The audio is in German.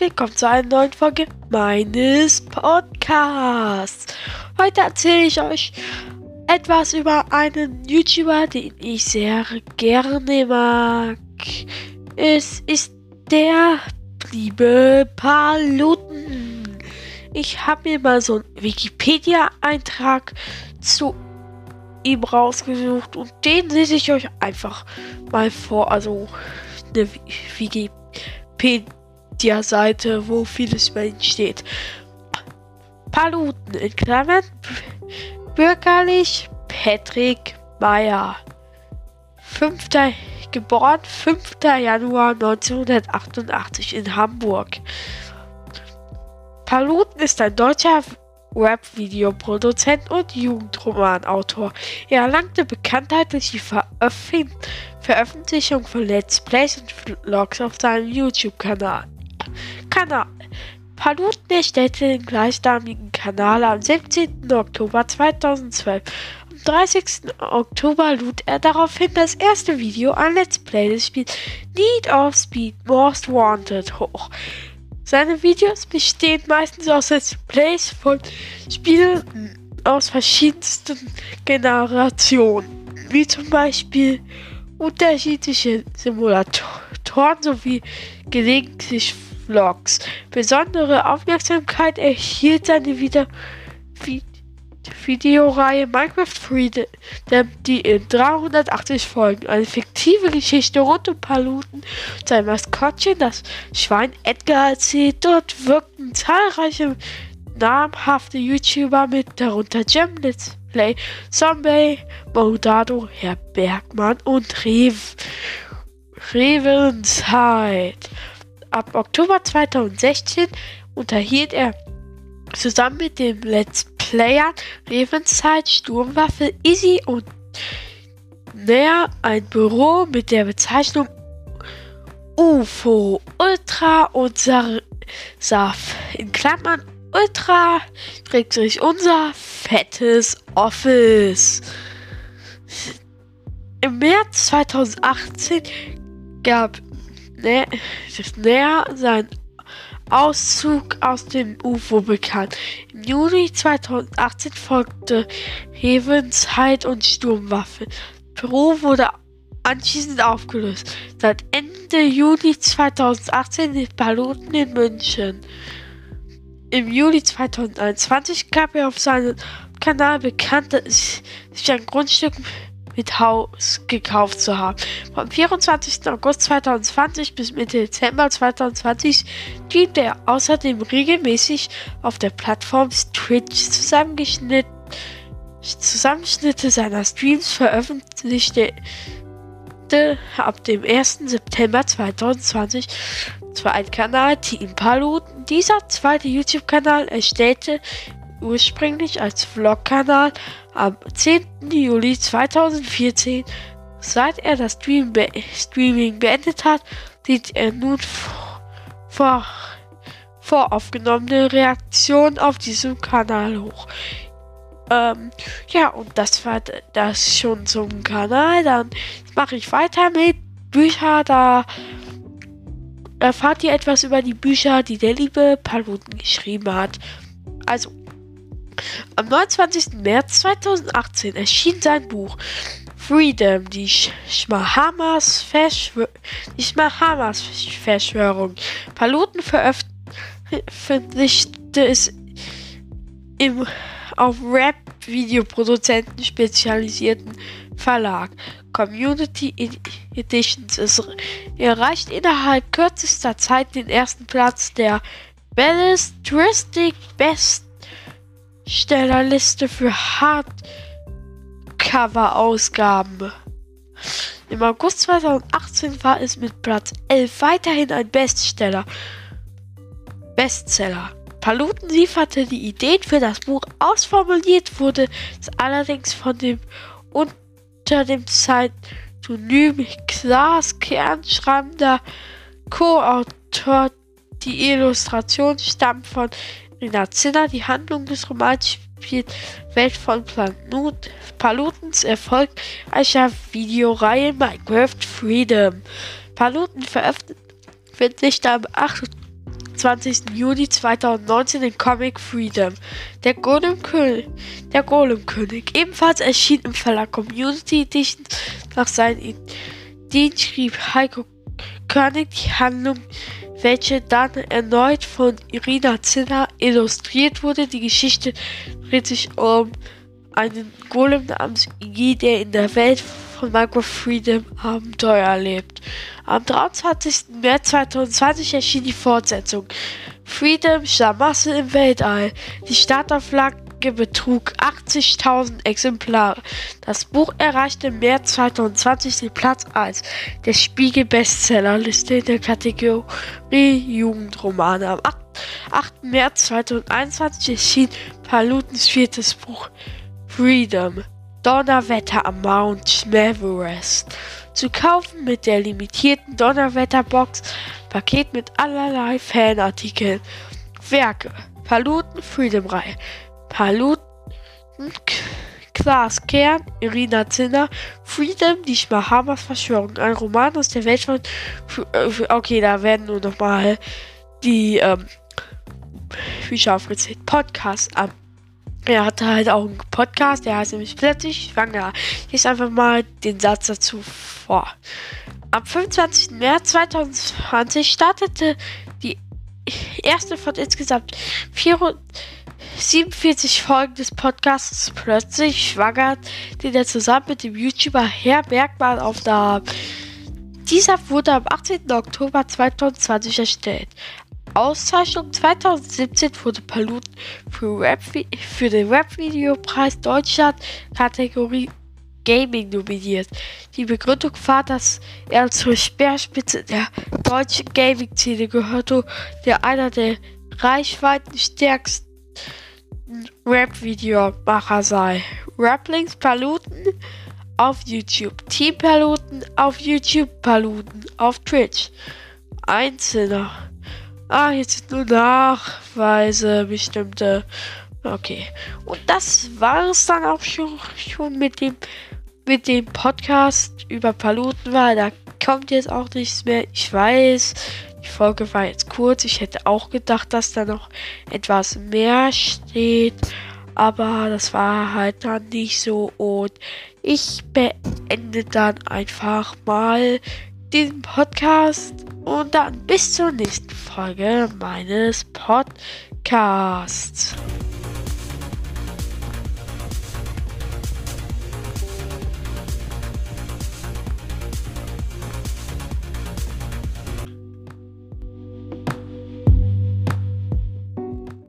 willkommen zu einer neuen Folge meines Podcasts. Heute erzähle ich euch etwas über einen YouTuber, den ich sehr gerne mag. Es ist der liebe Paluten. Ich habe mir mal so einen Wikipedia-Eintrag zu ihm rausgesucht und den lese ich euch einfach mal vor. Also eine Wikipedia-Seite, wo vieles über ihn steht. Paluten in Klammern bürgerlich Patrick Meyer. 5. geboren 5. Januar 1988 in Hamburg. Paluten ist ein deutscher Rap-Videoproduzent und Jugendromanautor. Er erlangte Bekanntheit durch die Veröffentlichung von Let's Plays und Vlogs auf seinem YouTube-Kanal. Kanal. Paluten erstellte den gleichnamigen Kanal am 17. Oktober 2012. Am 30. Oktober lud er daraufhin das erste Video an Let's Play des Spiels Need of Speed Most Wanted hoch. Seine Videos bestehen meistens aus Let's Plays von Spielen aus verschiedensten Generationen, wie zum Beispiel unterschiedliche Simulatoren sowie gelegentlich Vlogs. Besondere Aufmerksamkeit erhielt seine wieder Videoreihe Minecraft Freedom, die in 380 Folgen eine fiktive Geschichte rund um Paluten und sein Maskottchen, das Schwein Edgar, erzählt. Dort wirkten zahlreiche namhafte YouTuber mit, darunter Jam Let's Play, Zombie, Modado, Herr Bergmann und Rev Revenzeit. Ab Oktober 2016 unterhielt er zusammen mit dem Let's Player Lebenszeit, Sturmwaffe, Easy und näher ein Büro mit der Bezeichnung UFO Ultra und SAF in Klammern Ultra trägt sich unser fettes Office. Im März 2018 gab Näher sein Auszug aus dem UFO bekannt. Im Juni 2018 folgte Heavenshide und Sturmwaffe. Peru wurde anschließend aufgelöst. Seit Ende Juli 2018 sind Paluten in München. Im Juli 2021 gab er auf seinem Kanal bekannt, sich ein Grundstück mit Haus gekauft zu haben. Vom 24. August 2020 bis Mitte Dezember 2020 streamte er außerdem regelmäßig auf der Plattform Twitch zusammengeschnitten. Zusammenschnitte seiner Streams veröffentlichte ab dem 1. September 2020 zwar ein Kanal Team Palut. Dieser zweite YouTube-Kanal erstellte ursprünglich als Vlog-Kanal am 10. Juli 2014. Seit er das Stream be Streaming beendet hat, sieht er nun vor, voraufgenommene Reaktionen auf diesem Kanal hoch. Ähm, ja, und das war das schon zum Kanal. Dann mache ich weiter mit Bücher. Da erfahrt ihr etwas über die Bücher, die der liebe Paluten geschrieben hat. Also, am 29. März 2018 erschien sein Buch Freedom, die Schmahamas Verschwörung. Paluten veröffentlichte es im auf Rap-Videoproduzenten spezialisierten Verlag Community Editions. Es erreicht innerhalb kürzester Zeit den ersten Platz der Ballistic Best Stellerliste für Hardcover-Ausgaben. Im August 2018 war es mit Platz 11 weiterhin ein Bestseller. Bestseller. Paluten lieferte die Ideen für das Buch ausformuliert, wurde es allerdings von dem unter dem Pseudonym Klaas Kernschreibender Co-Autor. Die Illustration stammt von Rina Zinner. Die Handlung des Romans spielt Welt von Planut, Palutens erfolgreicher Videoreihe Minecraft Freedom. Paluten veröffentlichte am 8. 28. Juni 2019 in Comic Freedom. Der Golem-König, der Golem-König, ebenfalls erschien im Verlag Community Edition nach seinen Ideen schrieb Heiko König die Handlung, welche dann erneut von Irina Zinner illustriert wurde. Die Geschichte dreht sich um einen Golem namens Iggy, der in der Welt von Minecraft Freedom Abenteuer erlebt. Am 23. März 2020 erschien die Fortsetzung. Freedom Schlamassel im Weltall. Die Startauflage betrug 80.000 Exemplare. Das Buch erreichte im März 2020 den Platz 1 der Spiegel Bestsellerliste in der Kategorie Jugendromane. Am 8. 8. März 2021 erschien Palutens viertes Buch Freedom. Donnerwetter am Mount Everest. Zu kaufen mit der limitierten Donnerwetterbox, Paket mit allerlei Fanartikeln. Werke: Paluten Freedom Reihe, Paluten Klaas Kern, Irina Zinner, Freedom, die Schmahamas Verschwörung, ein Roman aus der Welt von. Äh, okay, da werden nur noch mal die, ähm, wie schon aufgezählt, Podcasts am er hatte halt auch einen Podcast, der heißt nämlich Plötzlich Schwanger. Ich lese einfach mal den Satz dazu vor. Am 25. März 2020 startete die erste von insgesamt 47 Folgen des Podcasts Plötzlich Schwanger, den er zusammen mit dem YouTuber Herr Bergmann aufnahm. Dieser wurde am 18. Oktober 2020 erstellt. Auszeichnung 2017 wurde Paluten für, Rap, für den Rap-Videopreis Deutschland Kategorie Gaming nominiert. Die Begründung war, dass er zur Speerspitze der deutschen Gaming-Szene gehörte, der einer der reichweitenstärksten Rap-Videomacher sei. Raplinks Paluten auf YouTube, Team Paluten auf YouTube, Paluten auf Twitch. Einzelner. Ah, jetzt sind nur Nachweise bestimmte. Okay. Und das war es dann auch schon, schon mit dem mit dem Podcast über Palutenwahl. Da kommt jetzt auch nichts mehr. Ich weiß, die Folge war jetzt kurz. Ich hätte auch gedacht, dass da noch etwas mehr steht. Aber das war halt dann nicht so. Und ich beende dann einfach mal diesen Podcast und dann bis zur nächsten Folge meines Podcasts.